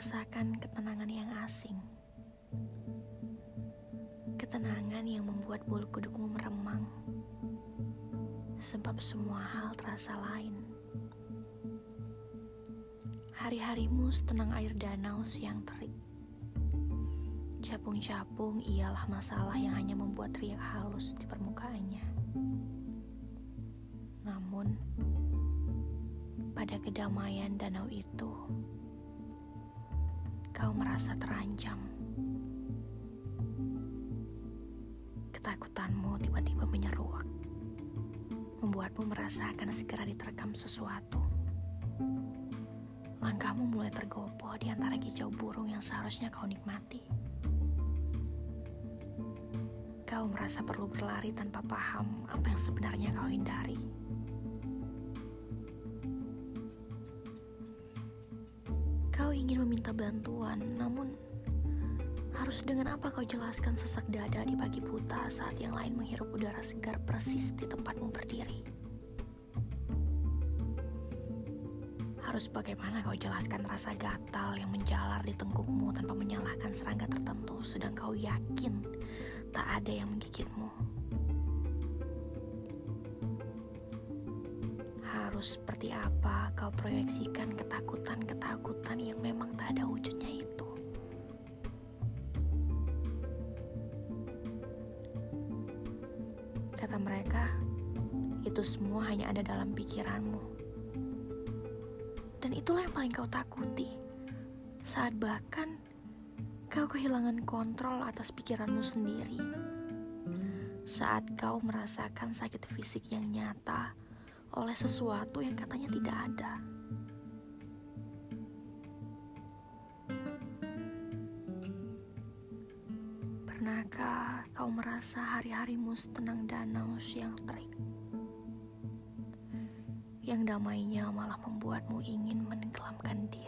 merasakan ketenangan yang asing. Ketenangan yang membuat bulu kudukmu meremang. Sebab semua hal terasa lain. Hari-harimu setenang air danau siang terik. Capung-capung ialah masalah yang hanya membuat riak halus di permukaannya. Namun, pada kedamaian danau itu, kau merasa terancam. Ketakutanmu tiba-tiba menyeruak, membuatmu merasa akan segera diterkam sesuatu. Langkahmu mulai tergopoh di antara kicau burung yang seharusnya kau nikmati. Kau merasa perlu berlari tanpa paham apa yang sebenarnya kau hindari. Kau ingin meminta bantuan, namun harus dengan apa kau jelaskan sesak dada di pagi buta saat yang lain menghirup udara segar persis di tempatmu berdiri? Harus bagaimana kau jelaskan rasa gatal yang menjalar di tengkukmu tanpa menyalahkan serangga tertentu, sedang kau yakin tak ada yang menggigitmu? Harus seperti apa kau proyeksikan ketakutan-ketakutan yang memang tak ada wujudnya itu? Kata mereka, itu semua hanya ada dalam pikiranmu dan itulah yang paling kau takuti. Saat bahkan kau kehilangan kontrol atas pikiranmu sendiri. Saat kau merasakan sakit fisik yang nyata oleh sesuatu yang katanya tidak ada. Pernahkah kau merasa hari-harimu setenang danau siang terik? yang damainya malah membuatmu ingin menenggelamkan diri.